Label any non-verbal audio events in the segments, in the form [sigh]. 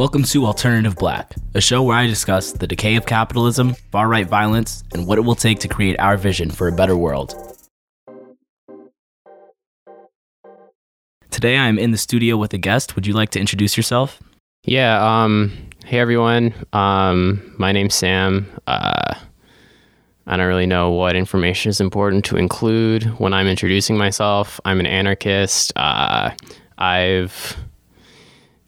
Welcome to Alternative Black, a show where I discuss the decay of capitalism, far right violence, and what it will take to create our vision for a better world. Today I am in the studio with a guest. Would you like to introduce yourself? Yeah. Um. Hey everyone. Um. My name's Sam. Uh. I don't really know what information is important to include when I'm introducing myself. I'm an anarchist. Uh, I've,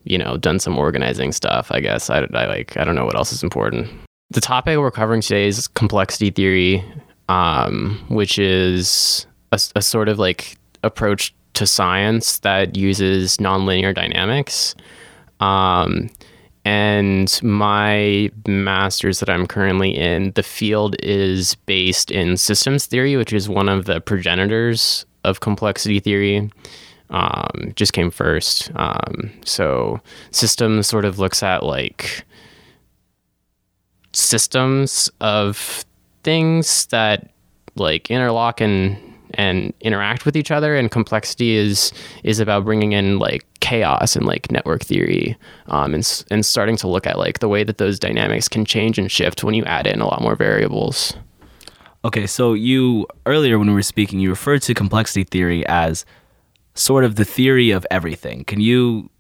you know, done some organizing stuff. I guess I, I like. I don't know what else is important. The topic we're covering today is complexity theory, um, which is a, a sort of like approach to science that uses nonlinear dynamics. Um, and my master's that I'm currently in, the field is based in systems theory, which is one of the progenitors of complexity theory. Um, just came first. Um, so systems sort of looks at like systems of things that like interlock and and interact with each other and complexity is is about bringing in like chaos and like network theory um, and, and starting to look at like the way that those dynamics can change and shift when you add in a lot more variables Okay, so you earlier when we were speaking, you referred to complexity theory as sort of the theory of everything. Can you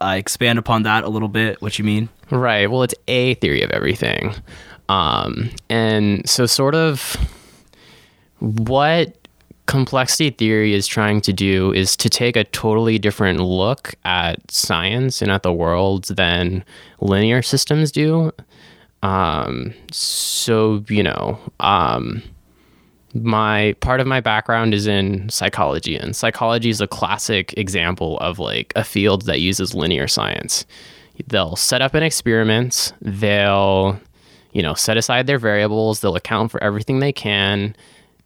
uh, expand upon that a little bit? What you mean? right well it's a theory of everything um, and so sort of what complexity theory is trying to do is to take a totally different look at science and at the world than linear systems do. Um, so, you know, um, my part of my background is in psychology, and psychology is a classic example of like a field that uses linear science. They'll set up an experiment, they'll, you know, set aside their variables, they'll account for everything they can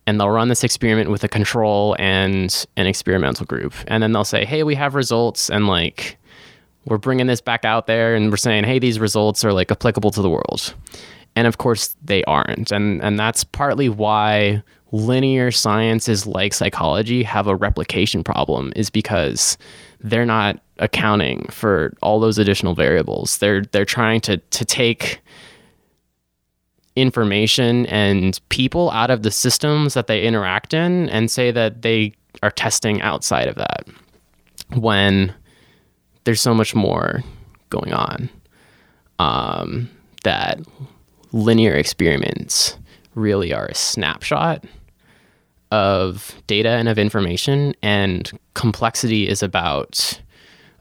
and they'll run this experiment with a control and an experimental group. And then they'll say, hey, we have results, and like, we're bringing this back out there, and we're saying, hey, these results are like applicable to the world. And of course, they aren't. And, and that's partly why linear sciences like psychology have a replication problem, is because they're not accounting for all those additional variables. They're, they're trying to, to take information and people out of the systems that they interact in and say that they are testing outside of that when there's so much more going on um, that linear experiments really are a snapshot of data and of information and complexity is about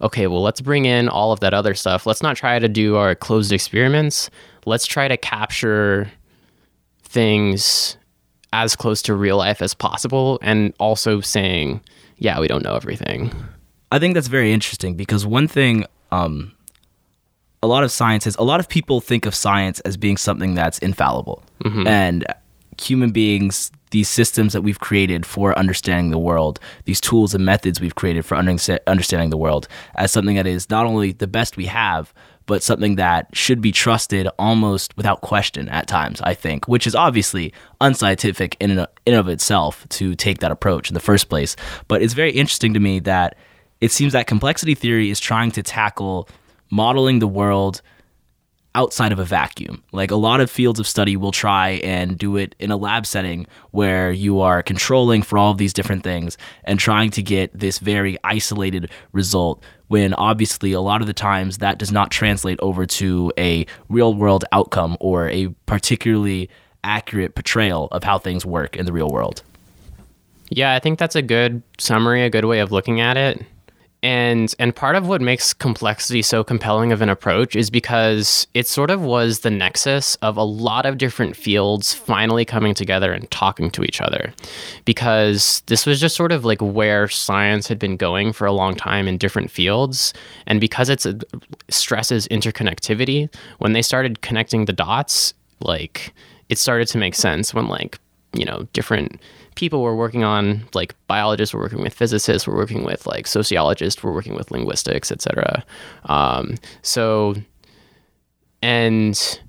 okay well let's bring in all of that other stuff let's not try to do our closed experiments let's try to capture things as close to real life as possible and also saying, yeah, we don't know everything. I think that's very interesting because one thing um, a lot of scientists, a lot of people think of science as being something that's infallible. And human beings, these systems that we've created for understanding the world, these tools and methods we've created for understanding the world, as something that is not only the best we have, but something that should be trusted almost without question at times, I think, which is obviously unscientific in and of itself to take that approach in the first place. But it's very interesting to me that it seems that complexity theory is trying to tackle modeling the world outside of a vacuum. Like a lot of fields of study will try and do it in a lab setting where you are controlling for all of these different things and trying to get this very isolated result when obviously a lot of the times that does not translate over to a real world outcome or a particularly accurate portrayal of how things work in the real world. Yeah, I think that's a good summary, a good way of looking at it. And and part of what makes complexity so compelling of an approach is because it sort of was the nexus of a lot of different fields finally coming together and talking to each other. Because this was just sort of like where science had been going for a long time in different fields and because it stresses interconnectivity, when they started connecting the dots, like it started to make sense when like, you know, different people were working on like biologists were working with physicists were working with like sociologists were working with linguistics etc um, so and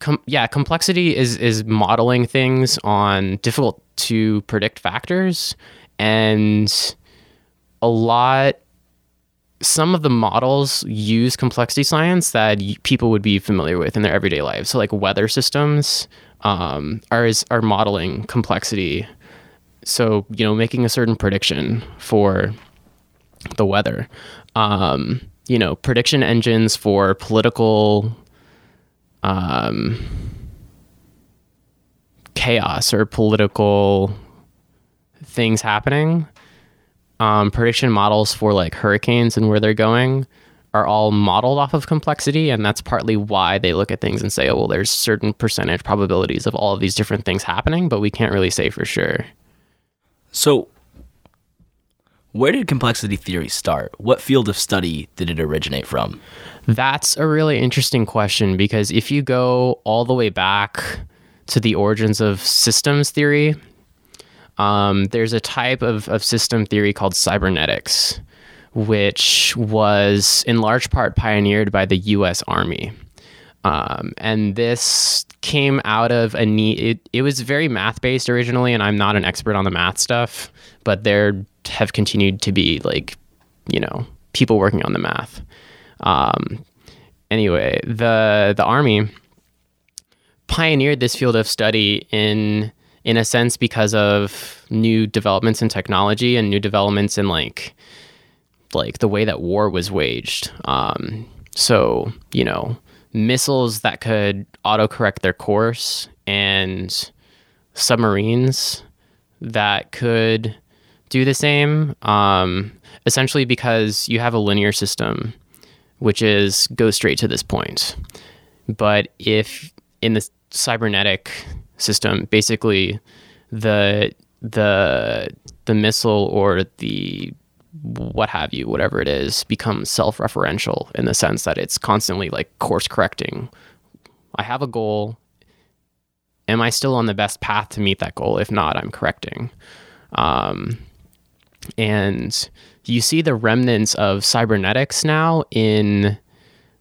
com- yeah complexity is is modeling things on difficult to predict factors and a lot some of the models use complexity science that people would be familiar with in their everyday lives. So like weather systems um, are are modeling complexity. So you know, making a certain prediction for the weather. Um, you know, prediction engines for political um, chaos or political things happening um, prediction models for like hurricanes and where they're going are all modeled off of complexity and that's partly why they look at things and say oh well there's certain percentage probabilities of all of these different things happening but we can't really say for sure. So where did complexity theory start? What field of study did it originate from? That's a really interesting question because if you go all the way back to the origins of systems theory um, there's a type of, of system theory called cybernetics, which was in large part pioneered by the US Army. Um, and this came out of a need. It, it was very math based originally, and I'm not an expert on the math stuff, but there have continued to be like, you know, people working on the math. Um, anyway, the the army pioneered this field of study in in a sense because of new developments in technology and new developments in like like the way that war was waged. Um, so you know, missiles that could autocorrect their course and submarines that could do the same. Um, essentially, because you have a linear system, which is go straight to this point. But if in the cybernetic system. Basically, the the the missile or the what have you, whatever it is, becomes self-referential in the sense that it's constantly like course correcting. I have a goal. Am I still on the best path to meet that goal? If not, I'm correcting. Um, and you see the remnants of cybernetics now in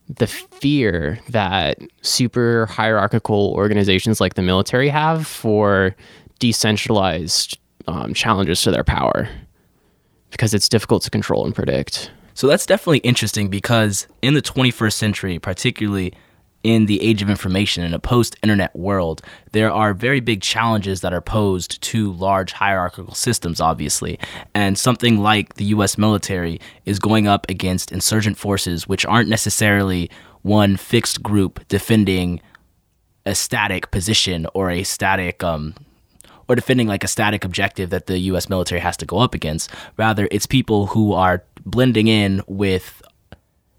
the fear that super hierarchical organizations like the military have for decentralized um, challenges to their power because it's difficult to control and predict. So that's definitely interesting because in the 21st century, particularly in the age of information in a post internet world, there are very big challenges that are posed to large hierarchical systems, obviously. And something like the US military is going up against insurgent forces, which aren't necessarily one fixed group defending a static position or a static um, or defending like a static objective that the US military has to go up against. Rather, it's people who are blending in with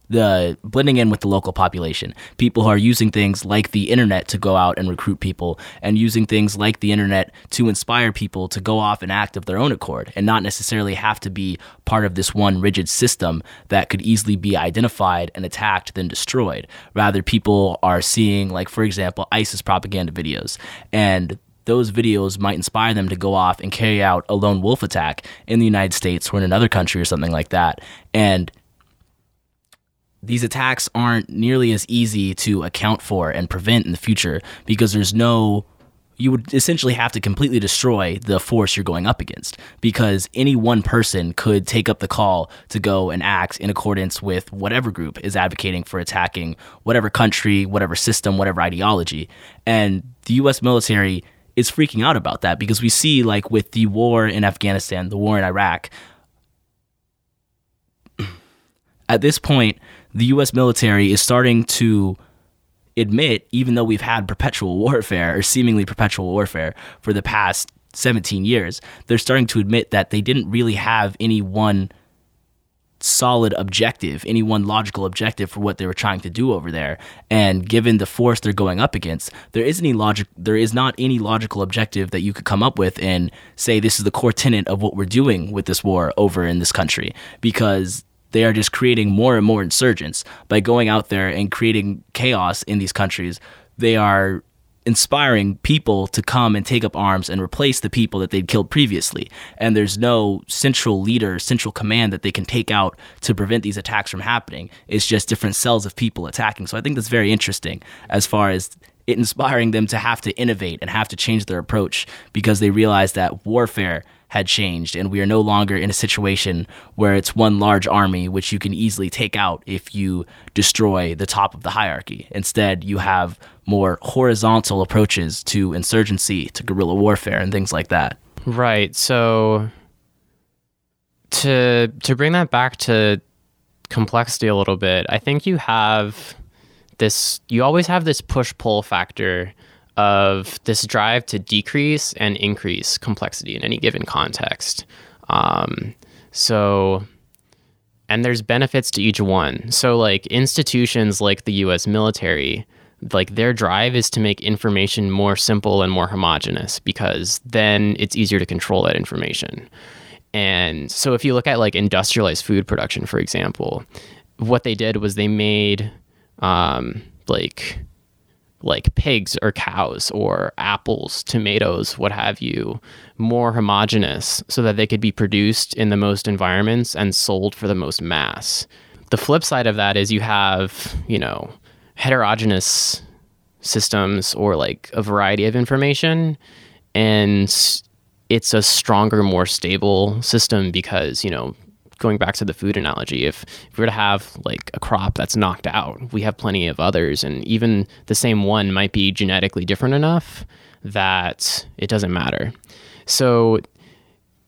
the blending in with the local population. People who are using things like the internet to go out and recruit people and using things like the internet to inspire people to go off and act of their own accord and not necessarily have to be part of this one rigid system that could easily be identified and attacked then destroyed. Rather people are seeing like for example ISIS propaganda videos and those videos might inspire them to go off and carry out a lone wolf attack in the United States or in another country or something like that. And these attacks aren't nearly as easy to account for and prevent in the future because there's no you would essentially have to completely destroy the force you're going up against because any one person could take up the call to go and act in accordance with whatever group is advocating for attacking whatever country, whatever system, whatever ideology. And the US military is freaking out about that because we see like with the war in Afghanistan, the war in Iraq, [clears throat] at this point the US military is starting to admit, even though we've had perpetual [laughs] warfare or seemingly perpetual warfare for the past 17 years, they're starting to admit that they didn't really have any one solid objective, any one logical objective for what they were trying to do over there. And given the force they're going up against, there isn't any logic there is not any logical objective that you could come up with and say this is the core tenet of what we're doing with this war over in this country because they are just creating more and more insurgents by going out there and creating chaos in these countries. They are inspiring people to come and take up arms and replace the people that they'd killed previously. And there's no central leader, central command that they can take out to prevent these attacks from happening. It's just different cells of people attacking. So I think that's very interesting as far as it inspiring them to have to innovate and have to change their approach because they realize that warfare had changed and we are no longer in a situation where it's one large army which you can easily take out if you destroy the top of the hierarchy. Instead, you have more horizontal approaches to insurgency, to guerrilla warfare and things like that. Right. So to to bring that back to complexity a little bit, I think you have this you always have this push pull factor of this drive to decrease and increase complexity in any given context. Um, so, and there's benefits to each one. So, like institutions like the US military, like their drive is to make information more simple and more homogenous because then it's easier to control that information. And so, if you look at like industrialized food production, for example, what they did was they made um, like like pigs or cows or apples, tomatoes, what have you, more homogenous so that they could be produced in the most environments and sold for the most mass. The flip side of that is you have, you know, heterogeneous systems or like a variety of information and it's a stronger, more stable system because, you know, going back to the food analogy, if, if we were to have like a crop that's knocked out, we have plenty of others, and even the same one might be genetically different enough that it doesn't matter. So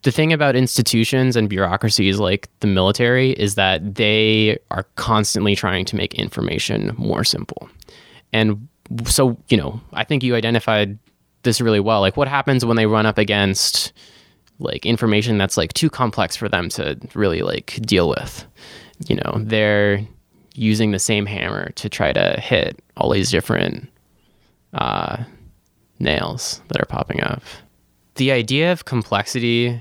the thing about institutions and bureaucracies like the military is that they are constantly trying to make information more simple. And so, you know, I think you identified this really well. Like, what happens when they run up against like information that's like too complex for them to really like deal with. You know, they're using the same hammer to try to hit all these different uh, nails that are popping up. The idea of complexity,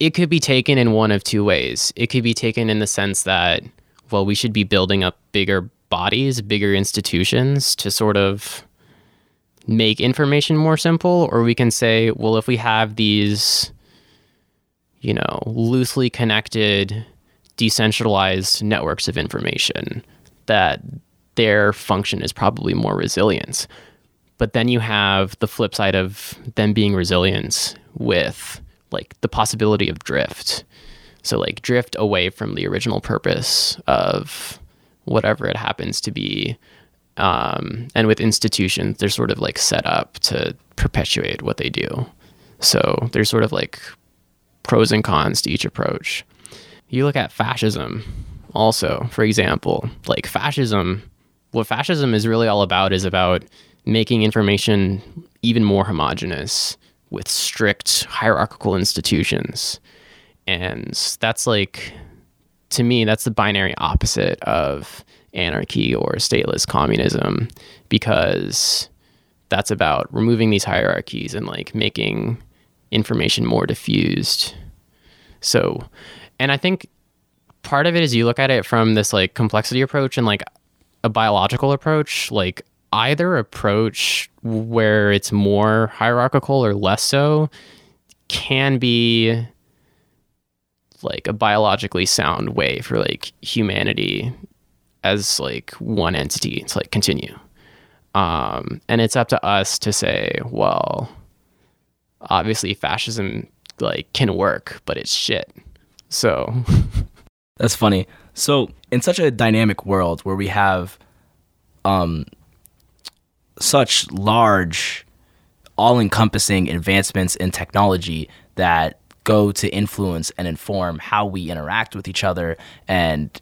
it could be taken in one of two ways. It could be taken in the sense that, well, we should be building up bigger bodies, bigger institutions to sort of make information more simple, or we can say, well, if we have these you know, loosely connected, decentralized networks of information that their function is probably more resilience. But then you have the flip side of them being resilient with like the possibility of drift. So like drift away from the original purpose of whatever it happens to be. Um, and with institutions, they're sort of like set up to perpetuate what they do. So they're sort of like pros and cons to each approach. You look at fascism also, for example, like fascism, what fascism is really all about is about making information even more homogenous with strict hierarchical institutions. And that's like, to me, that's the binary opposite of anarchy or stateless communism because that's about removing these hierarchies and like making information more diffused. So, and I think part of it is you look at it from this like complexity approach and like a biological approach, like either approach where it's more hierarchical or less so can be like a biologically sound way for like humanity as like one entity to like continue. Um, and it's up to us to say, well, obviously fascism like can work, but it's shit. So [laughs] that's funny. So in such a dynamic world where we have um such large all-encompassing advancements in technology that go to influence and inform how we interact with each other and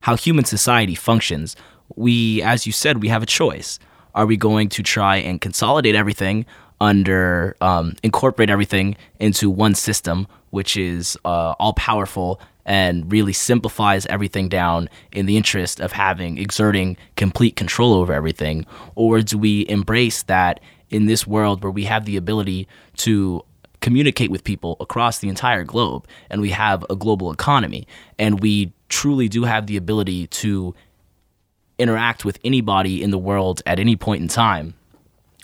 how human society functions, we as you said, we have a choice. Are we going to try and consolidate everything under um, incorporate everything into one system, which is uh, all powerful and really simplifies everything down in the interest of having exerting complete control over everything, or do we embrace that in this world where we have the ability to communicate with people across the entire globe and we have a global economy and we truly do have the ability to interact with anybody in the world at any point in time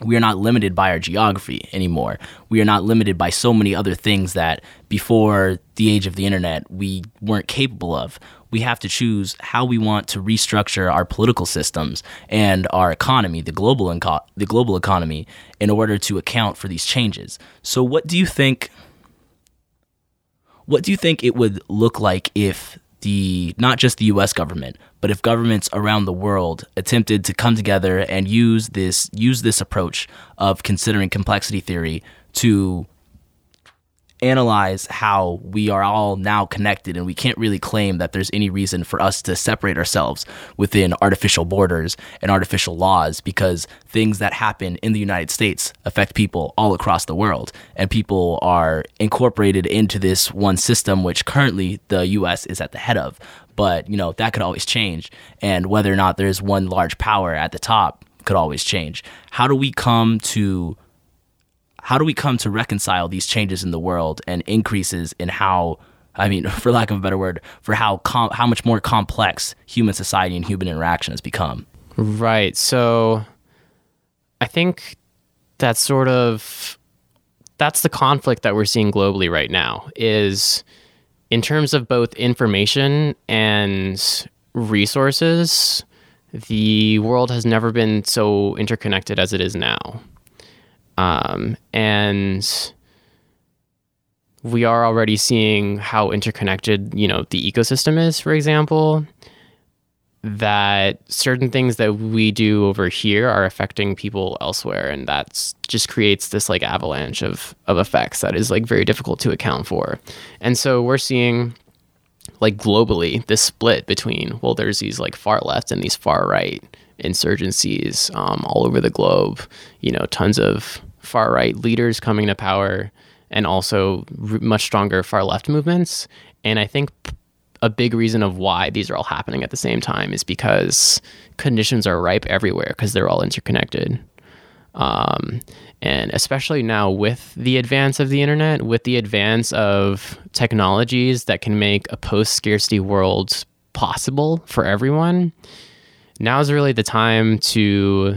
we are not limited by our geography anymore. We are not limited by so many other things that before the age of the internet we weren't capable of. We have to choose how we want to restructure our political systems and our economy, the global inco- the global economy, in order to account for these changes. So, what do you think? what do you think it would look like if the not just the US government, but if governments around the world attempted to come together and use this use this approach of considering complexity theory to analyze how we are all now connected and we can't really claim that there's any reason for us to separate ourselves within artificial borders and artificial laws because things that happen in the United States affect people all across the world. And people are incorporated into this one system which currently the US is at the head of. But you know that could always change. And whether or not there's one large power at the top could always change. How do we come to how do we come to reconcile these changes in the world and increases in how I mean, [laughs] for lack of a better word, for how com- how much more complex human society and human interaction has become. Right. So I think that's sort of that's the conflict that we're seeing globally right now is in terms of both information and resources, the world has never been so interconnected as it is now. Um, and we are already seeing how interconnected, you know, the ecosystem is, for example, that certain things that we do over here are affecting people elsewhere. And that's just creates this like avalanche of, of effects that is like very difficult to account for. And so we're seeing like globally this split between, well, there's these like far left and these far right insurgencies um, all over the globe, you know, tons of far right leaders coming to power and also r- much stronger far left movements. And I think a big reason of why these are all happening at the same time is because conditions are ripe everywhere because they're all interconnected. Um, and especially now with the advance of the internet, with the advance of technologies that can make a post scarcity world possible for everyone, now is really the time to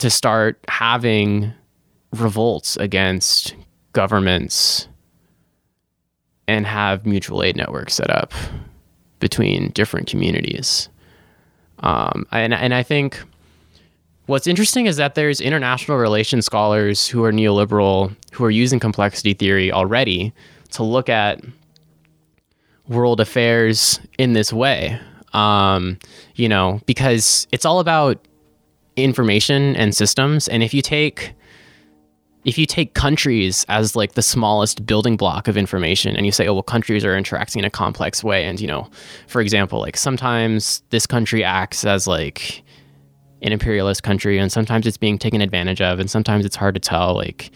to start having revolts against governments and have mutual aid networks set up between different communities. Um, and, and I think what's interesting is that there's international relations scholars who are neoliberal who are using complexity theory already to look at world affairs in this way. Um, you know, because it's all about information and systems. And if you take if you take countries as like the smallest building block of information and you say oh well countries are interacting in a complex way and you know for example like sometimes this country acts as like an imperialist country and sometimes it's being taken advantage of and sometimes it's hard to tell like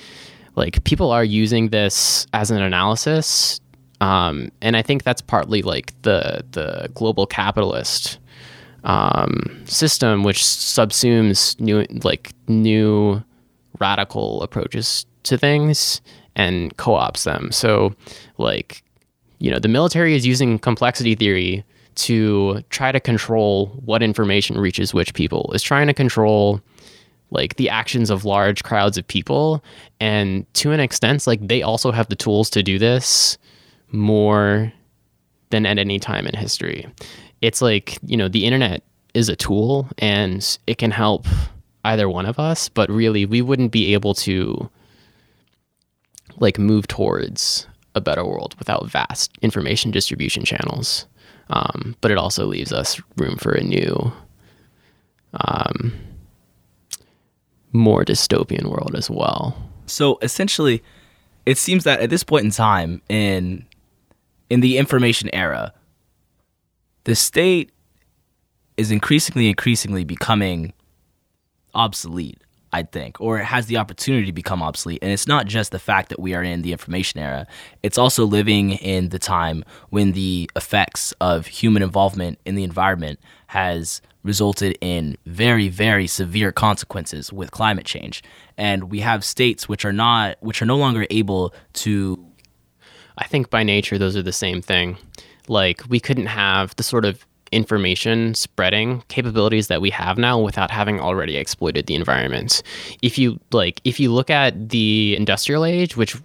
like people are using this as an analysis um, and i think that's partly like the the global capitalist um, system which subsumes new like new radical approaches to things and co-ops them. So like you know the military is using complexity theory to try to control what information reaches which people. Is trying to control like the actions of large crowds of people and to an extent like they also have the tools to do this more than at any time in history it's like you know the internet is a tool and it can help either one of us but really we wouldn't be able to like move towards a better world without vast information distribution channels. Um, but it also leaves us room for a new um, more dystopian world as well. So essentially it seems that at this point in time in in the information era the state is increasingly, increasingly becoming obsolete. I think, or it has the opportunity to become obsolete. And it's not just the fact that we are in the information era, it's also living in the time when the effects of human involvement in the environment has resulted in very, very severe consequences with climate change. And we have states which are not, which are no longer able to. I think by nature, those are the same thing. Like, we couldn't have the sort of information spreading capabilities that we have now without having already exploited the environment. If you like if you look at the industrial age, which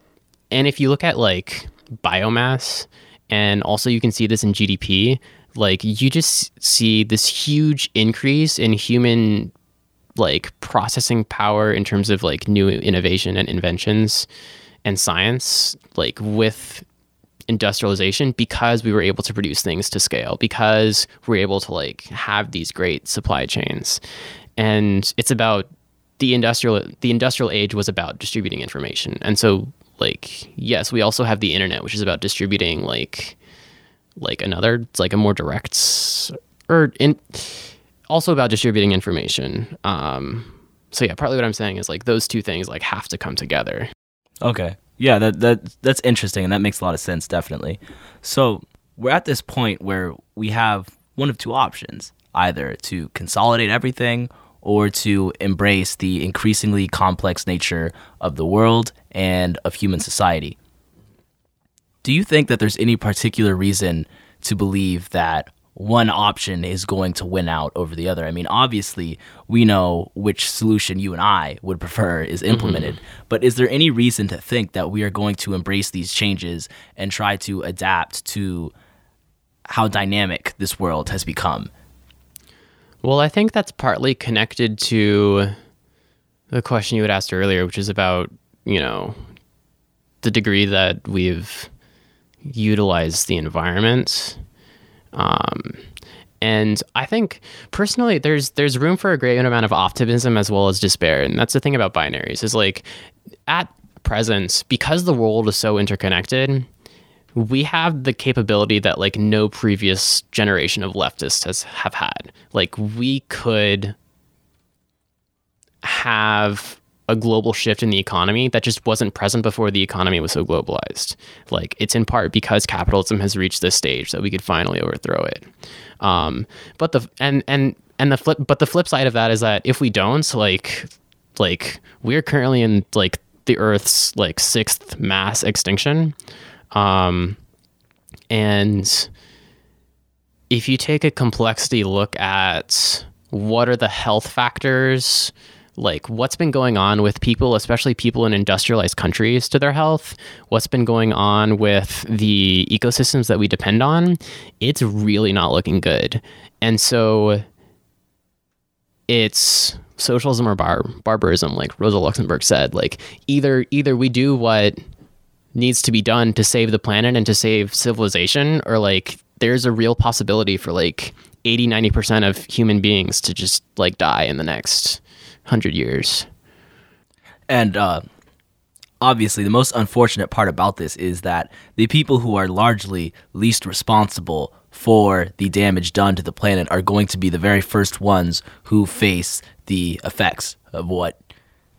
and if you look at like biomass and also you can see this in GDP, like you just see this huge increase in human like processing power in terms of like new innovation and inventions and science like with industrialization because we were able to produce things to scale because we we're able to like have these great supply chains. And it's about the industrial the industrial age was about distributing information. And so like yes we also have the internet which is about distributing like like another it's like a more direct or in also about distributing information. Um so yeah partly what i'm saying is like those two things like have to come together. Okay yeah that that that's interesting and that makes a lot of sense definitely so we're at this point where we have one of two options either to consolidate everything or to embrace the increasingly complex nature of the world and of human society. Do you think that there's any particular reason to believe that one option is going to win out over the other? I mean, obviously, we know which solution you and I would prefer is mm-hmm. implemented, mm-hmm. but is there any reason to think that we are going to embrace these changes and try to adapt to how dynamic this world has become? Well, I think that's partly connected to the question you had asked earlier, which is about, you know, the degree that we've utilized the environment. Um, and I think personally, there's there's room for a great amount of optimism as well as despair. And that's the thing about binaries is like at present, because the world is so interconnected, we have the capability that like no previous generation of leftists has have had. Like we could have a global shift in the economy that just wasn't present before the economy was so globalized. Like it's in part because capitalism has reached this stage that we could finally overthrow it. Um, but the and and and the flip but the flip side of that is that if we don't like like we're currently in like the earth's like sixth mass extinction um, and if you take a complexity look at what are the health factors, like what's been going on with people, especially people in industrialized countries, to their health, what's been going on with the ecosystems that we depend on, it's really not looking good. And so it's socialism or bar- barbarism, like Rosa Luxemburg said. Like either either we do what needs to be done to save the planet and to save civilization or like there's a real possibility for like 80 90% of human beings to just like die in the next 100 years and uh obviously the most unfortunate part about this is that the people who are largely least responsible for the damage done to the planet are going to be the very first ones who face the effects of what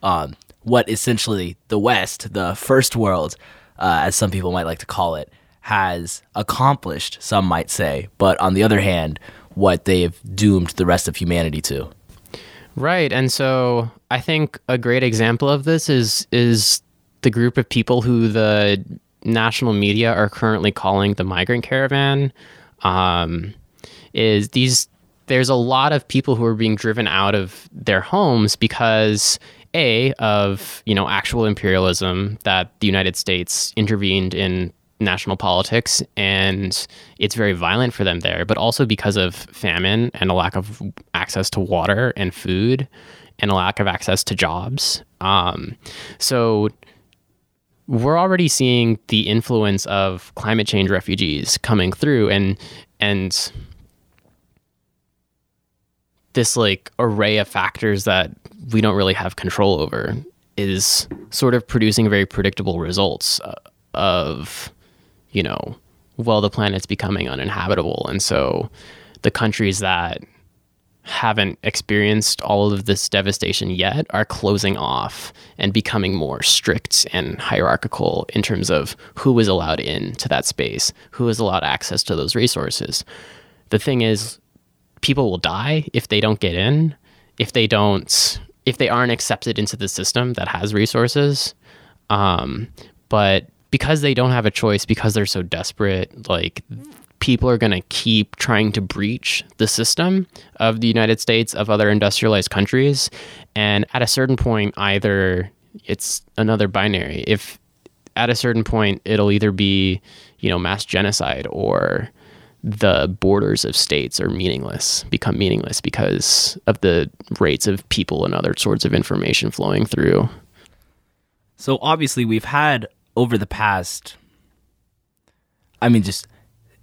um, what essentially the West, the first world, uh, as some people might like to call it, has accomplished, some might say, but on the other hand, what they've doomed the rest of humanity to. Right. And so I think a great example of this is is the group of people who the national media are currently calling the migrant caravan. Um, is these there's a lot of people who are being driven out of their homes because a of you know actual imperialism that the United States intervened in national politics and it's very violent for them there but also because of famine and a lack of access to water and food and a lack of access to jobs. Um, so we're already seeing the influence of climate change refugees coming through and and this like array of factors that we don't really have control over is sort of producing very predictable results uh, of you know well the planet's becoming uninhabitable and so the countries that haven't experienced all of this devastation yet are closing off and becoming more strict and hierarchical in terms of who is allowed in to that space, who is allowed access to those resources. The thing is, people will die if they don't get in, if they don't, if they aren't accepted into the system that has resources. Um, but because they don't have a choice, because they're so desperate, like people are going to keep trying to breach the system of the United States, of other industrialized countries. And at a certain point, either it's another binary. If at a certain point, it'll either be, you know, mass genocide or the borders of states are meaningless, become meaningless because of the rates of people and other sorts of information flowing through. So obviously, we've had over the past, I mean, just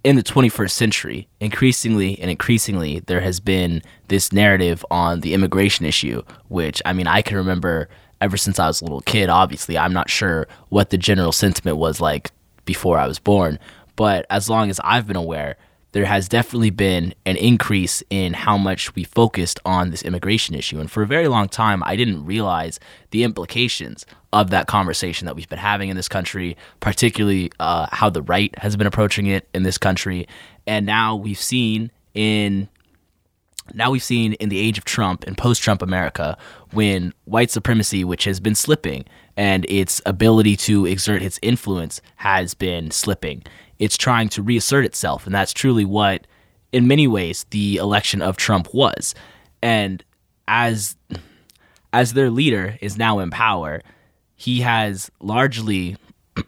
in the 21st century, increasingly and increasingly, there has been this narrative on the immigration issue, which, I mean, I can remember ever since I was a little kid. Obviously, I'm not sure what the general sentiment was like before I was born, but as long as I've been aware, there has definitely been an increase in how much we focused on this immigration issue. And for a very long time, I didn't realize the implications of that conversation that we've been having in this country, particularly uh, how the right has been approaching it in this country. And now we've seen in now we've seen in the age of Trump and post Trump America when white supremacy, which has been slipping, and its ability to exert its influence has been slipping it's trying to reassert itself. And that's truly what, in many ways, the election of Trump was. And as as their leader is now in power, he has largely [clears throat]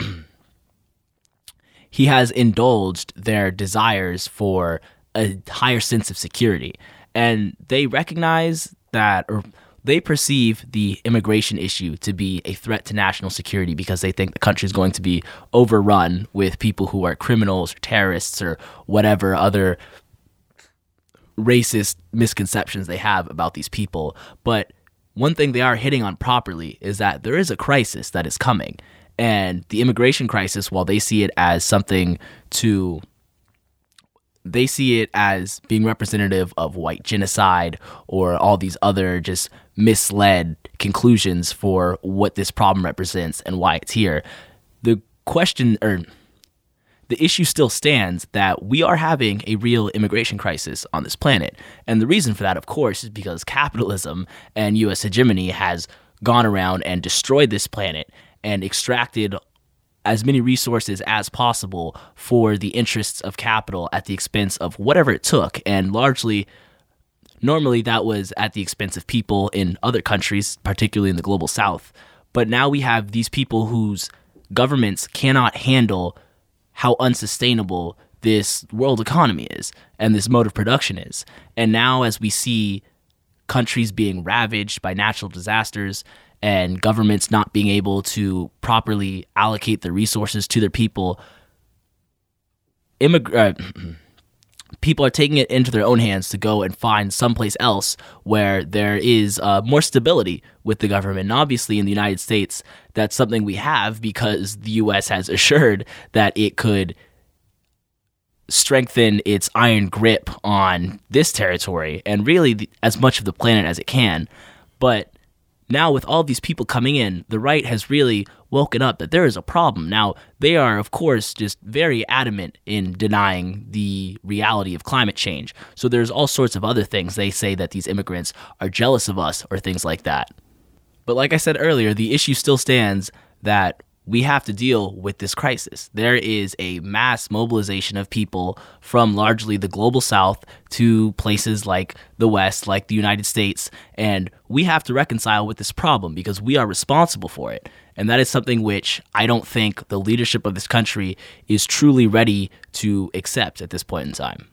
he has indulged their desires for a higher sense of security. And they recognize that or they perceive the immigration issue to be a threat to national security because they think the country is going to be overrun with people who are criminals or terrorists or whatever other racist misconceptions they have about these people. But one thing they are hitting on properly is that there is a crisis that is coming. And the immigration crisis, while they see it as something to they see it as being representative of white genocide or all these other just misled conclusions for what this problem represents and why it's here. The question or the issue still stands that we are having a real immigration crisis on this planet. And the reason for that, of course, is because capitalism and US hegemony has gone around and destroyed this planet and extracted as many resources as possible for the interests of capital at the expense of whatever it took. And largely, normally that was at the expense of people in other countries, particularly in the global south. But now we have these people whose governments cannot handle how unsustainable this world economy is and this mode of production is. And now, as we see countries being ravaged by natural disasters and governments not being able to properly allocate the resources to their people, immig- uh, [clears throat] people are taking it into their own hands to go and find someplace else where there is uh, more stability with the government. And obviously, in the United States, that's something we have because the U.S. has assured that it could strengthen its iron grip on this territory and really the, as much of the planet as it can. But now with all these people coming in, the right has really woken up that there is a problem. Now, they are, of course, just very adamant in denying the reality of climate change. So there's all sorts of other things. They say that these immigrants are jealous of us or things like that. But like I said earlier, the issue still stands that we have to deal with this crisis. There is a mass mobilization of people from largely the global south to places like the west, like the United States, and we have to reconcile with this problem because we are responsible for it. And that is something which I don't think the leadership of this country is truly ready to accept at this point in time.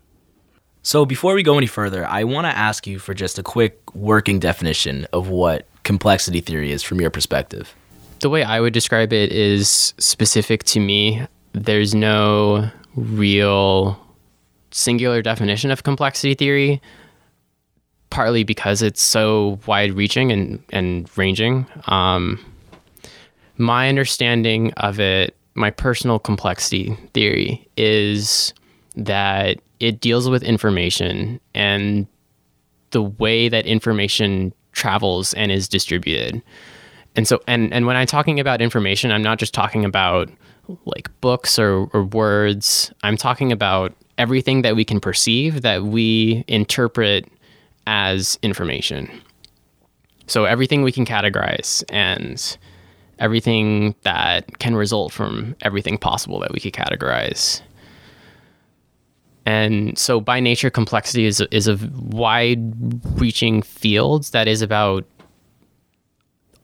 So, before we go any further, I want to ask you for just a quick working definition of what complexity theory is from your perspective the way I would describe it is specific to me. There's no real singular definition of complexity theory, partly because it's so wide reaching and, and ranging. Um, my understanding of it, my personal complexity theory, is that it deals with information and the way that information travels and is distributed and so and and when i'm talking about information i'm not just talking about like books or, or words. I'm talking about everything that we can perceive that we interpret as information. So everything we can categorize and everything that can result from everything possible that we could categorize. And so by nature complexity is, is a wide reaching field that is about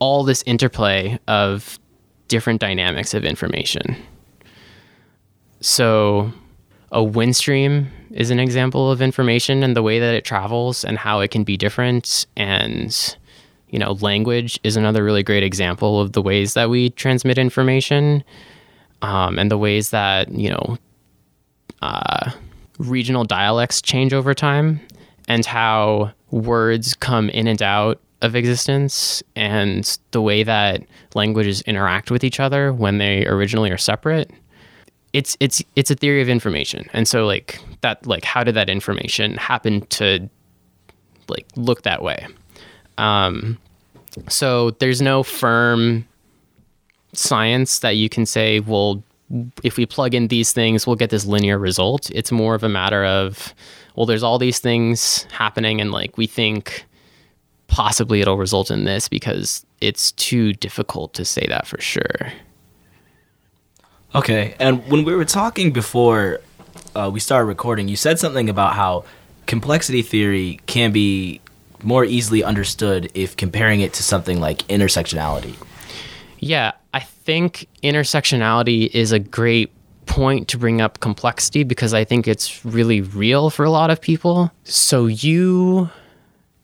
all this interplay of different dynamics of information. So, a wind stream is an example of information and the way that it travels and how it can be different. And, you know, language is another really great example of the ways that we transmit information um, and the ways that, you know, uh, regional dialects change over time and how words come in and out of existence and the way that languages interact with each other when they originally are separate it's it's it's a theory of information. And so like that like how did that information happen to like look that way? Um so there's no firm science that you can say well if we plug in these things we'll get this linear result. It's more of a matter of well there's all these things happening and like we think possibly it'll result in this because it's too difficult to say that for sure. Okay, and when we were talking before uh, we started recording, you said something about how complexity theory can be more easily understood if comparing it to something like intersectionality. Yeah, I think intersectionality is a great point to bring up complexity because I think it's really real for a lot of people. So you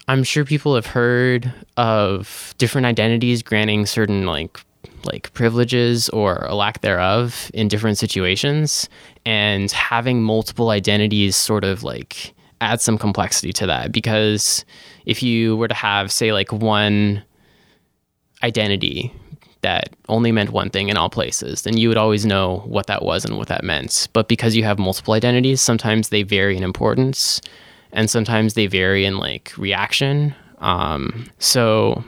I'm sure people have heard of different identities granting certain like like privileges or a lack thereof in different situations and having multiple identities sort of like add some complexity to that because if you were to have say like one identity that only meant one thing in all places, then you would always know what that was and what that meant. But because you have multiple identities, sometimes they vary in importance and sometimes they vary in like reaction. Um, so,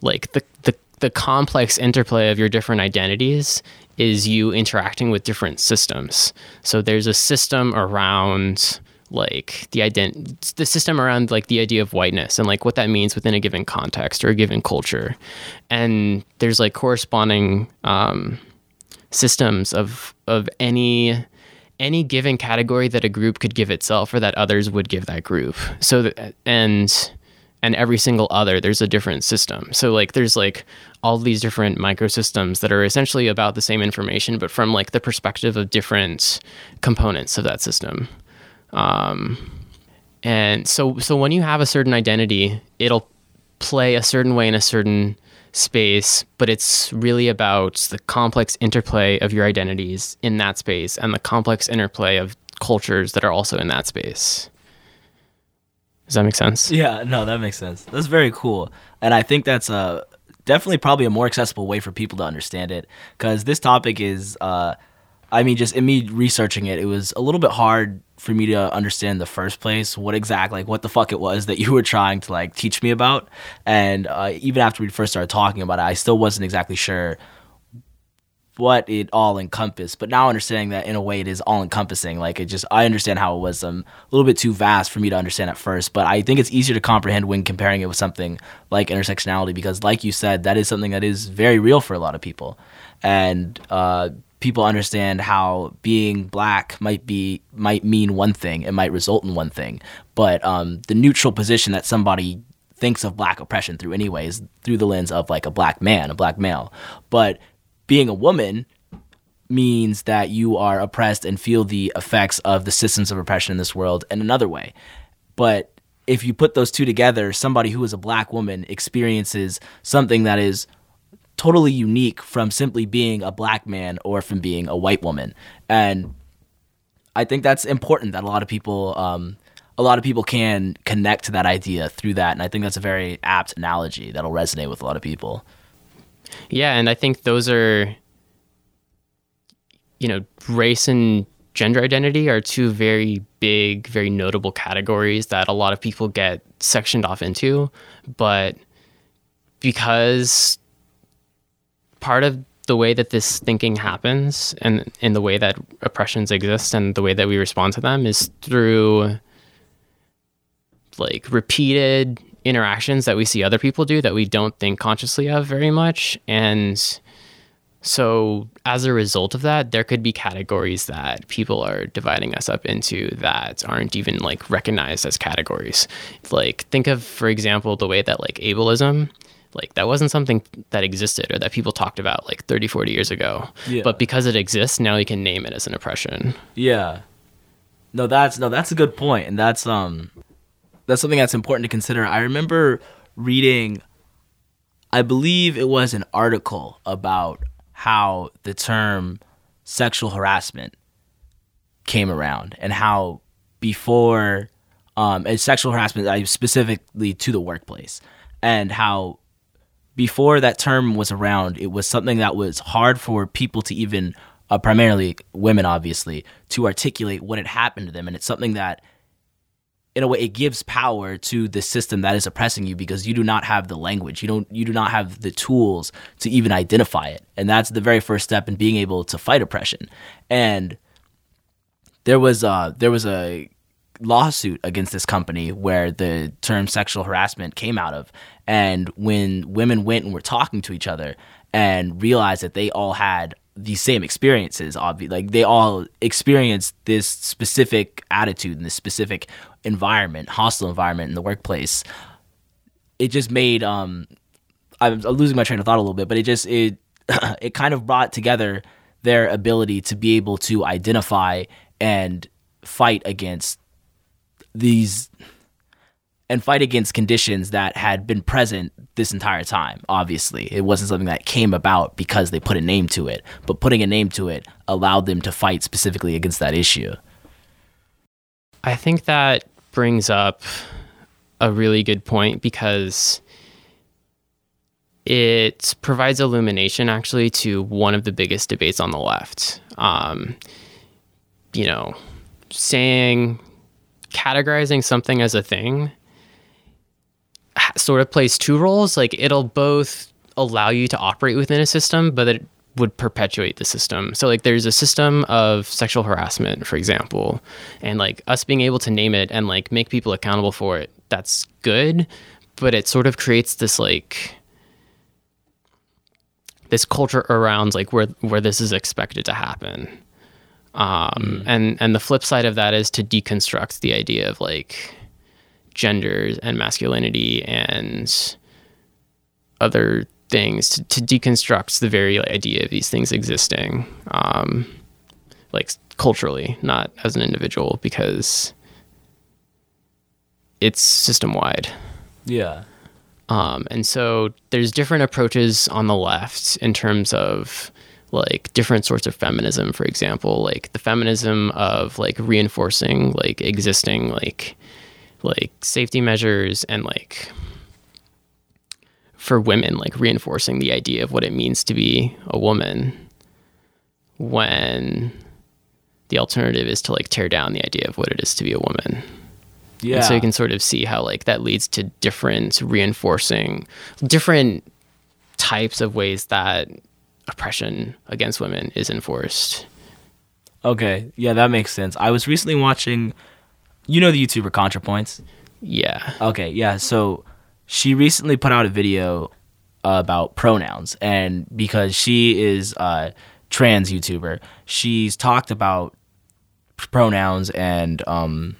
like the, the the complex interplay of your different identities is you interacting with different systems. So there's a system around like the ident- the system around like the idea of whiteness and like what that means within a given context or a given culture, and there's like corresponding um, systems of of any any given category that a group could give itself or that others would give that group. So and and every single other there's a different system. So like there's like all these different microsystems that are essentially about the same information but from like the perspective of different components of that system. Um, and so so when you have a certain identity, it'll play a certain way in a certain space, but it's really about the complex interplay of your identities in that space and the complex interplay of cultures that are also in that space. Does that make sense? Yeah, no, that makes sense. That's very cool. And I think that's a definitely probably a more accessible way for people to understand it because this topic is uh, I mean, just in me researching it, it was a little bit hard for me to understand in the first place what exactly, like, what the fuck it was that [laughs] you were trying to like teach me about. And uh, even after we first started talking about it, I still wasn't exactly sure what it all encompassed. But now understanding that in a way it is all encompassing, like it just I understand how it was um, a little bit too vast for me to understand at first. But I think it's easier to comprehend when comparing it with something like intersectionality because, like you said, that is something that is very real for a lot of people. And uh, people understand how being black might be might mean one thing, it might result in one thing, but um, the neutral position that somebody thinks of black oppression through anyways through the lens of like a black man, a black male. But being a woman means that you are oppressed and feel the effects of the systems of oppression in this world in another way. But if you put those two together, somebody who is a black woman experiences something that is totally unique from simply being a black man or from being a white woman. And I think that's important that a lot of people um, a lot of people can connect to that idea through that. And I think that's a very apt analogy that'll resonate with a lot of people. Yeah, and I think those are you know, race and gender identity are two very big, very notable categories that a lot of people get sectioned off into. But because part of the way that this thinking happens and in the way that oppressions exist and the way that we respond to them is through like repeated interactions that we see other people do that we don't think consciously of very much. And so as a result of that there could be categories that people are dividing us up into that aren't even like recognized as categories. Like think of for example the way that like ableism like that wasn't something that existed or that people talked about like 30 40 years ago. Yeah. but because it exists now you can name it as an oppression. Yeah. No that's no that's a good point and that's um that's something that's important to consider. I remember reading i believe it was an article about how the term sexual harassment came around and how before um, and sexual harassment specifically to the workplace and how before that term was around it was something that was hard for people to even uh, primarily women obviously to articulate what had happened to them. And it's something that in a way it gives power to the system that is oppressing you because you do not have the language. You don't you do not have the tools to even identify it. And that's the very first step in being able to fight oppression. And there was uh there was a lawsuit against this company where the term sexual harassment came out of. And when women went and were talking to each other and realized that they all had these same experiences obviously like they all experienced this specific attitude and this specific environment hostile environment in the workplace it just made um i'm losing my train of thought a little bit but it just it [clears throat] it kind of brought together their ability to be able to identify and fight against these and fight against conditions that had been present this entire time. Obviously, it wasn't something that came about because they put a name to it, but putting a name to it allowed them to fight specifically against that issue. I think that brings up a really good point because it provides illumination actually to one of the biggest debates on the left. Um, you know, saying categorizing something as a thing sort of plays two roles. Like it'll both allow you to operate within a system, but it would perpetuate the system. So like there's a system of sexual harassment, for example, and like us being able to name it and like make people accountable for it, that's good, but it sort of creates this like this culture around like where where this is expected to happen. Um, mm. and and the flip side of that is to deconstruct the idea of like genders and masculinity and other things to, to deconstruct the very idea of these things existing um, like culturally not as an individual because it's system wide yeah um, and so there's different approaches on the left in terms of like different sorts of feminism for example like the feminism of like reinforcing like existing like like safety measures and like for women like reinforcing the idea of what it means to be a woman when the alternative is to like tear down the idea of what it is to be a woman. Yeah and so you can sort of see how like that leads to different reinforcing different types of ways that oppression against women is enforced. Okay, yeah, that makes sense. I was recently watching, you know, the YouTuber ContraPoints. Yeah. Okay, yeah. So she recently put out a video about pronouns, and because she is a trans YouTuber, she's talked about pronouns and um,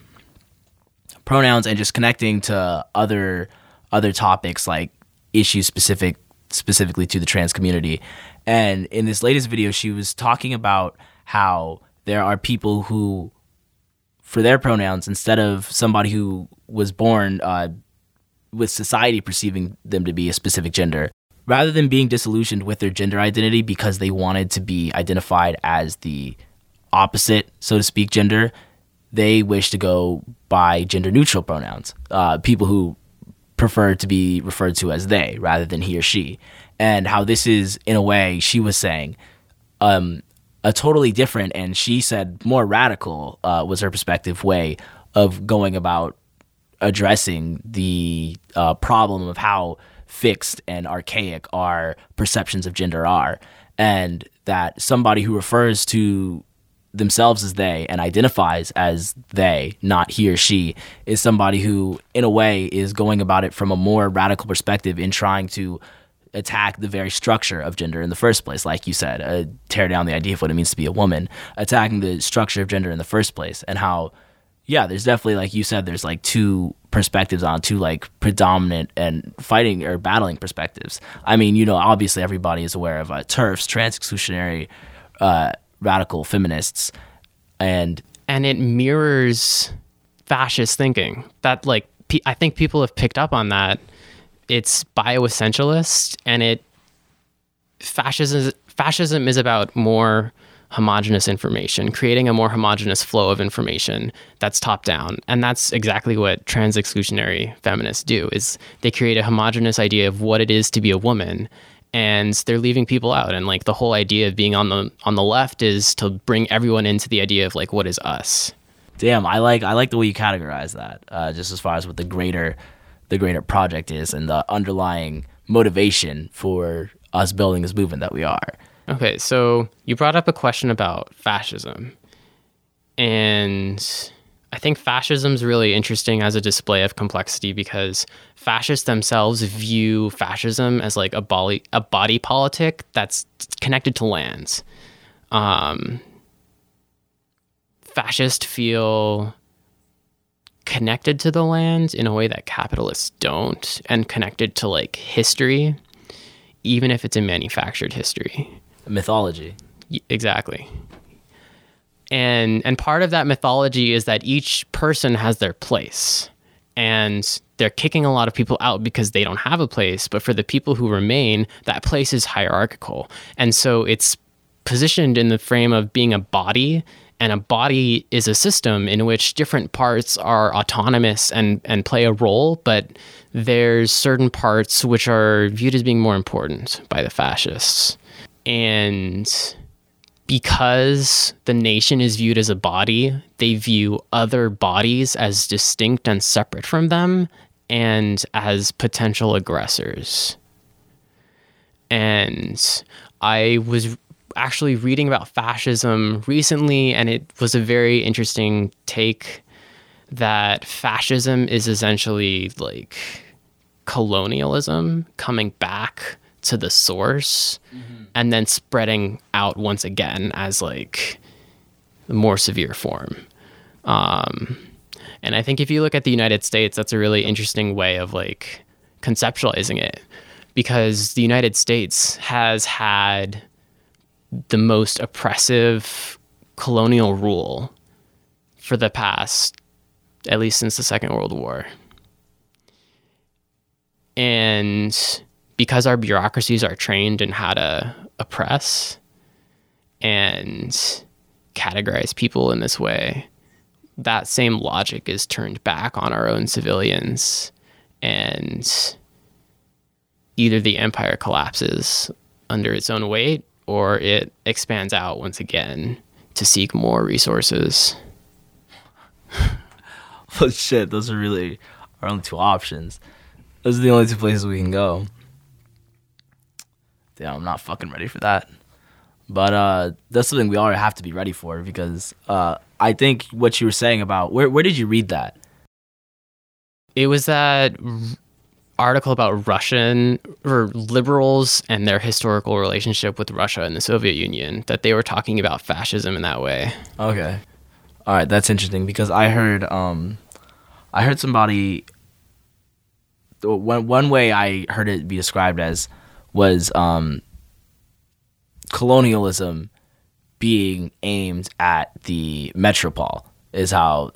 pronouns and just connecting to other other topics like issues specific specifically to the trans community and in this latest video, she was talking about how there are people who, for their pronouns, instead of somebody who was born uh, with society perceiving them to be a specific gender, rather than being disillusioned with their gender identity because they wanted to be identified as the opposite, so to speak, gender, they wish to go by gender neutral pronouns. Uh, people who prefer to be referred to as they rather than he or she and how this is in a way she was saying um, a totally different and she said more radical uh, was her perspective way of going about addressing the uh, problem of how fixed and archaic our perceptions of gender are. And that somebody who refers to themselves as they and identifies as they, not he or she, is somebody who, in a way, is going about it from a more radical perspective in trying to attack the very structure of gender in the first place. Like you said, uh, tear down the idea of what it means to be a woman, attacking the structure of gender in the first place, and how, yeah, there's definitely, like you said, there's like two perspectives on two like predominant and fighting or battling perspectives. I mean, you know, obviously everybody is aware of uh, TERFs, trans exclusionary uh, radical feminists, and and it mirrors fascist thinking. That like I think people have picked up on that it's bioessentialist and it fascism fascism is about more homogenous information, creating a more homogenous flow of information that's top down. And that's exactly what trans exclusionary feminists do is they create a homogenous idea of what it is to be a woman and they're leaving people out and like the whole idea of being on the on the left is to bring everyone into the idea of like what is us. Damn, I like I like the way you categorize that. Uh, just as far as what the greater the greater project is and the underlying motivation for us building this movement that we are. Okay, so you brought up a question about fascism. And I think fascism is really interesting as a display of complexity because fascists themselves view fascism as like a body, a body politic that's connected to lands. Um, fascists feel connected to the land in a way that capitalists don't and connected to like history even if it's a manufactured history. Mythology. Exactly. And and part of that mythology is that each person has their place and they're kicking a lot of people out because they don't have a place but for the people who remain that place is hierarchical. And so it's positioned in the frame of being a body and a body is a system in which different parts are autonomous and, and play a role, but there's certain parts which are viewed as being more important by the fascists. And because the nation is viewed as a body, they view other bodies as distinct and separate from them and as potential aggressors. And I was actually reading about fascism recently, and it was a very interesting take that fascism is essentially like colonialism coming back to the source mm-hmm. and then spreading out once again as like a more severe form. Um, and I think if you look at the United States, that's a really interesting way of like conceptualizing it because the United States has had the most oppressive colonial rule for the past, at least since the Second World War. And because our bureaucracies are trained in how to oppress and categorize people in this way, that same logic is turned back on our own civilians. And either the empire collapses under its own weight or it expands out once again to seek more resources. [laughs] well, shit, those are really our only two options. Those are the only two places we can go. Damn, I'm not fucking ready for that. But uh, that's something we all have to be ready for because uh, I think what you were saying about where where did you read that? It was that article about Russian or liberals and their historical relationship with Russia and the Soviet Union that they were talking about fascism in that way. Okay. All right, that's interesting because I heard um I heard somebody one one way I heard it be described as was um colonialism being aimed at the metropole is how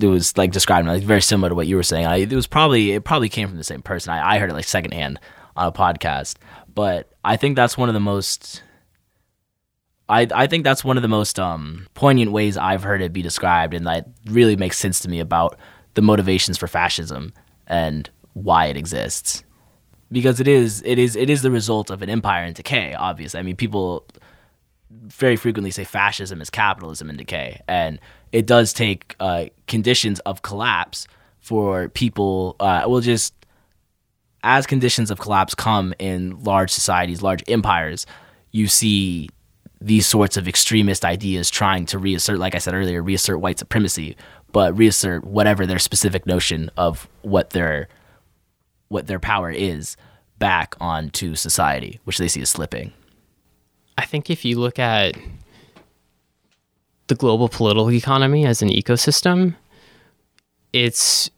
it was like describing like very similar to what you were saying. I, it was probably it probably came from the same person. I, I heard it like secondhand on a podcast, but I think that's one of the most. I I think that's one of the most um, poignant ways I've heard it be described, and that really makes sense to me about the motivations for fascism and why it exists. Because it is it is it is the result of an empire in decay. Obviously, I mean people very frequently say fascism is capitalism in decay, and it does take uh, conditions of collapse for people. Uh, well, just as conditions of collapse come in large societies, large empires, you see these sorts of extremist ideas trying to reassert, like I said earlier, reassert white supremacy, but reassert whatever their specific notion of what their what their power is back onto society, which they see as slipping. I think if you look at the global political economy as an ecosystem, it's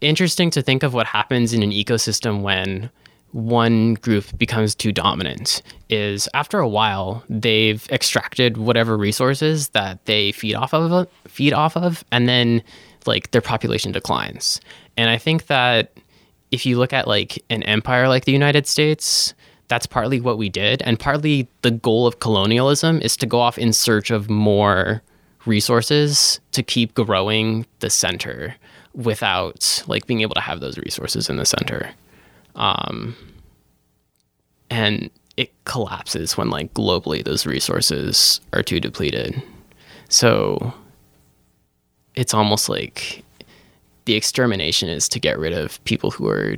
interesting to think of what happens in an ecosystem when one group becomes too dominant is after a while they've extracted whatever resources that they feed off of feed off of and then like their population declines. And i think that if you look at like an empire like the united states that's partly what we did. And partly the goal of colonialism is to go off in search of more resources to keep growing the center without like being able to have those resources in the center. Um, and it collapses when like globally those resources are too depleted. So it's almost like the extermination is to get rid of people who are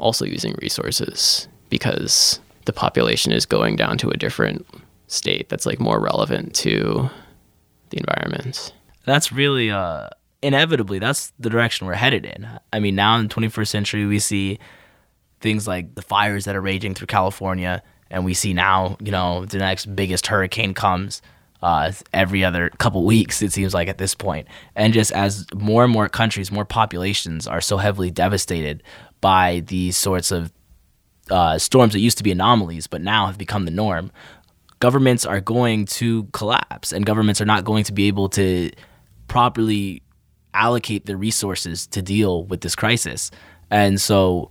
also using resources because the population is going down to a different state that's like more relevant to the environment. That's really uh inevitably that's the direction we're headed in. I mean, now in the 21st century we see things like the fires that are raging through California and we see now, you know, the next biggest hurricane comes uh, every other couple weeks, it seems like at this point. And just as more and more countries, more populations are so heavily devastated by these sorts of uh, storms that used to be anomalies, but now have become the norm, governments are going to collapse and governments are not going to be able to properly allocate their resources to deal with this crisis. And so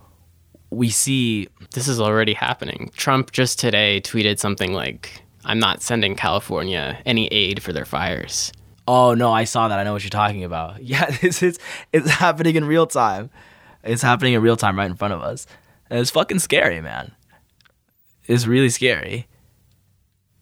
we see this is already happening. Trump just today tweeted something like, I'm not sending California any aid for their fires. Oh no, I saw that. I know what you're talking about. [laughs] Yeah, this is it's happening in real time. It's happening in real time right in front of us. And it's fucking scary, man. It's really scary.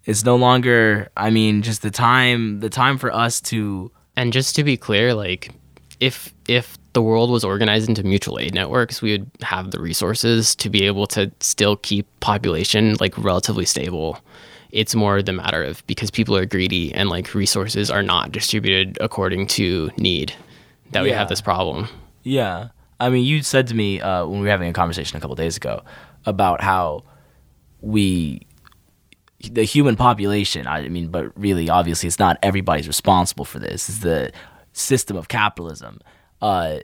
It's no longer I mean, just the time the time for us to And just to be clear, like if if the world was organized into mutual aid networks, we would have the resources to be able to still keep population like relatively stable. It's more the matter of because people are greedy and like resources are not distributed according to need that we have this problem. Yeah. I mean, you said to me uh, when we were having a conversation a couple days ago about how we, the human population, I mean, but really, obviously, it's not everybody's responsible for this. It's the system of capitalism uh,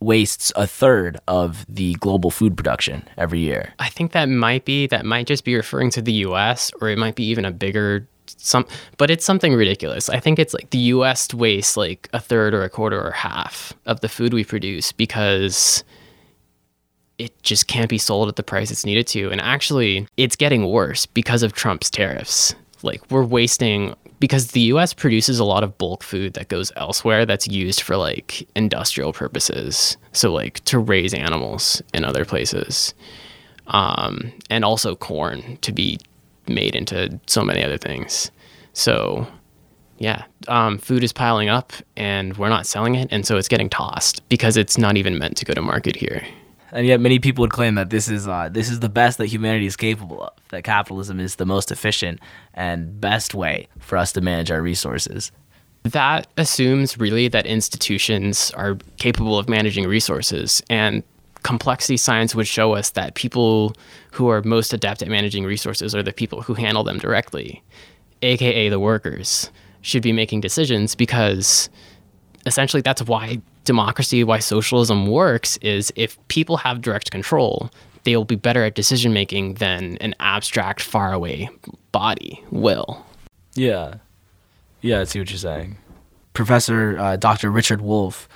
wastes a third of the global food production every year. I think that might be that might just be referring to the US or it might be even a bigger some but it's something ridiculous. I think it's like the US wastes like a third or a quarter or half of the food we produce because it just can't be sold at the price it's needed to. And actually, it's getting worse because of Trump's tariffs. Like we're wasting because the US produces a lot of bulk food that goes elsewhere that's used for like industrial purposes. So like to raise animals in other places. Um, and also corn to be made into so many other things. So yeah, um, food is piling up and we're not selling it. And so it's getting tossed because it's not even meant to go to market here. And yet, many people would claim that this is uh, this is the best that humanity is capable of. That capitalism is the most efficient and best way for us to manage our resources. that assumes really that institutions are capable of managing resources and complexity science would show us that people who are most adept at managing resources are the people who handle them directly aka the workers should be making decisions because essentially that's why democracy why socialism works is if people have direct control they will be better at decision making than an abstract faraway body will Yeah. Yeah, I see what you're saying. Professor uh, Dr. Richard Wolff,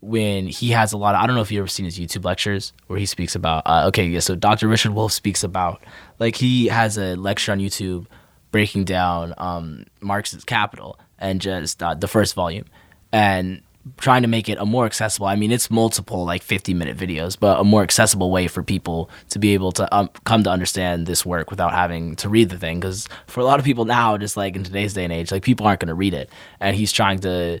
when he has a lot of, I don't know if you've ever seen his YouTube lectures where he speaks about, uh, okay, yeah, so Dr. Richard Wolff speaks about, like, he has a lecture on YouTube breaking down um, Marx's Capital and just uh, the first volume and trying to make it a more accessible. I mean, it's multiple like 50 minute videos, but a more accessible way for people to be able to um, come to understand this work without having to read the thing. Because for a lot of people now, just like in today's day and age, like people aren't going to read it, and he's trying to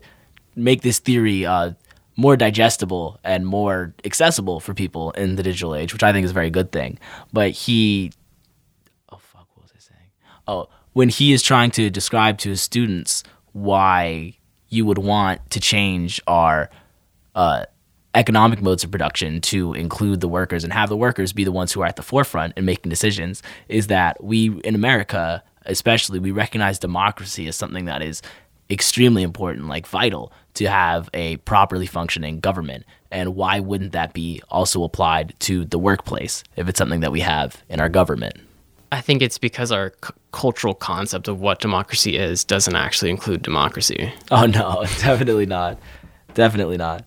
make this theory uh, more digestible and more accessible for people in the digital age, which I think is a very good thing. But he, oh fuck, what was I saying? Oh, when he is trying to describe to his students why you would want to change our uh, economic modes of production to include the workers and have the workers be the ones who are at the forefront in making decisions, is that we in America, especially, we recognize democracy as something that is extremely important, like vital, to have a properly functioning government. And why wouldn't that be also applied to the workplace if it's something that we have in our government? I think it's because our c- cultural concept of what democracy is doesn't actually include democracy. [laughs] Oh no, [laughs] definitely not. Definitely not.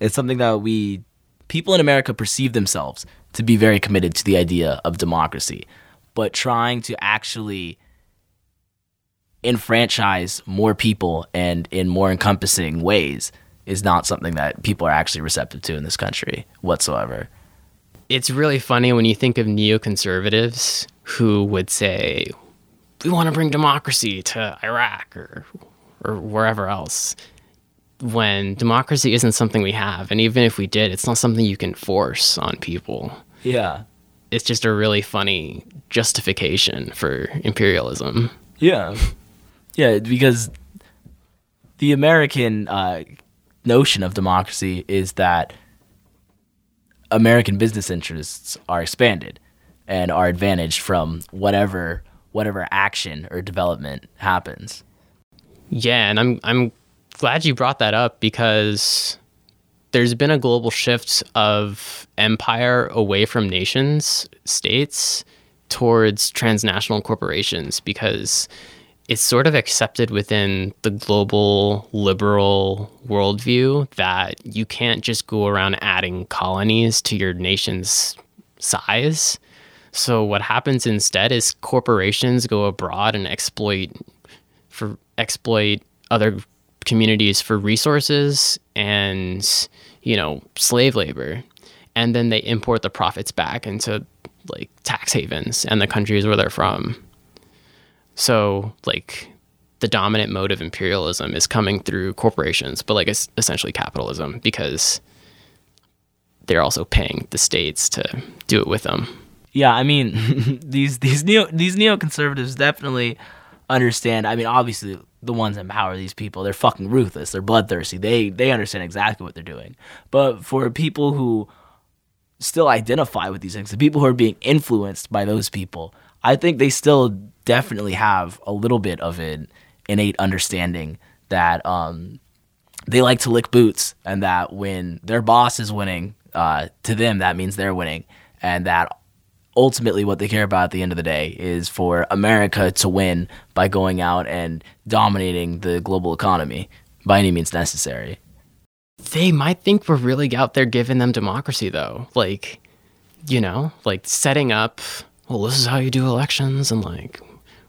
It's something that we people in America perceive themselves to be very committed to the idea of democracy, but trying to actually enfranchise more people and in more encompassing ways is not something that people are actually receptive to in this country whatsoever. It's really funny when you think of neoconservatives who would say, we want to bring democracy to Iraq or, or wherever else when democracy isn't something we have and even if we did it's not something you can force on people Yeah. it's just a really funny justification for imperialism Yeah. Yeah, because the American uh, notion of democracy is that American business interests are expanded and are advantaged from whatever whatever action or development happens. yeah and i'm i'm glad you brought that up because there's been a global shift of empire away from nations states towards transnational corporations because it's sort of accepted within the global liberal worldview that you can't just go around adding colonies to your nation's size. So what happens instead is corporations go abroad and exploit for exploit other communities for resources and you know slave labor and then they import the profits back into like tax havens and the countries where they're from so like the dominant mode of imperialism is coming through corporations but like it's essentially capitalism because they're also paying the states to do it with them Yeah, I mean [laughs] these these neo these neoconservatives definitely understand. I mean, obviously the ones in power, these people, they're fucking ruthless. They're bloodthirsty. They they understand exactly what they're doing. But for people who still identify with these things, the people who are being influenced by those people, I think they still definitely have a little bit of an innate understanding that um, they like to lick boots, and that when their boss is winning, uh, to them that means they're winning, and that ultimately what they care about at the end of the day is for America to win by going out and dominating the global economy by any means necessary. they might think we're really out there giving them democracy though like you know like setting up well this is how you do elections and like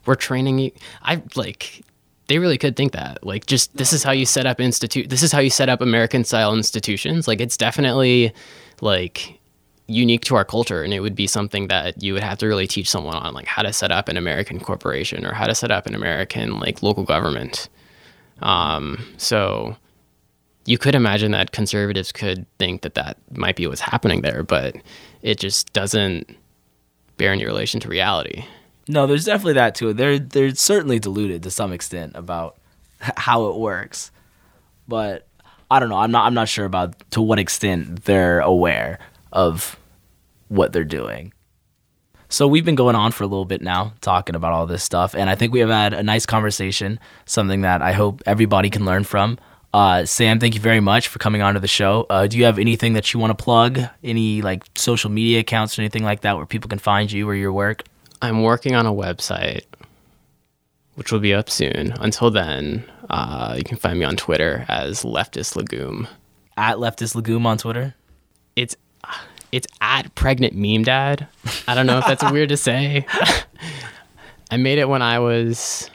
we're training you. I like they really could think that. Like just this is how you set up institute this is how you set up american style institutions. Like it's definitely like unique to our culture and it would be something that you would have to really teach someone on like how to set up an american corporation or how to set up an american like local government. Um so you could imagine that conservatives could think that that might be what's happening there, but it just doesn't bear any relation to reality. No, there's definitely that too. They're they're certainly deluded to some extent about how it works, but I don't know. I'm not I'm not sure about to what extent they're aware of what they're doing. So we've been going on for a little bit now, talking about all this stuff, and I think we have had a nice conversation. Something that I hope everybody can learn from. Uh, Sam, thank you very much for coming on to the show. Uh, do you have anything that you want to plug? Any like social media accounts or anything like that where people can find you or your work? I'm working on a website, which will be up soon. Until then, uh, you can find me on Twitter as Leftist Legume. at leftist legume on Twitter. It's it's at pregnant meme dad. I don't know if that's weird to say. [laughs] I made it when I was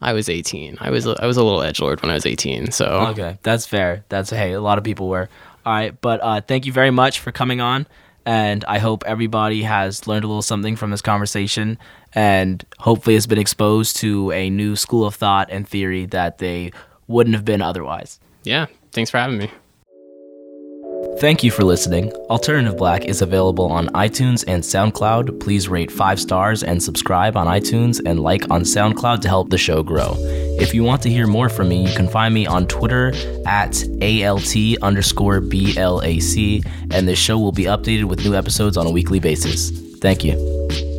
I was 18. I was I was a little edge lord when I was 18. So Okay, that's fair. That's hey, a lot of people were. All right, but uh, thank you very much for coming on, and I hope everybody has learned a little something from this conversation, and hopefully has been exposed to a new school of thought and theory that they wouldn't have been otherwise. yeah, thanks for having me. Thank you for listening. Alternative Black is available on iTunes and SoundCloud. Please rate five stars and subscribe on iTunes and like on SoundCloud to help the show grow. If you want to hear more from me, you can find me on Twitter at ALT underscore BLAC, and this show will be updated with new episodes on a weekly basis. Thank you.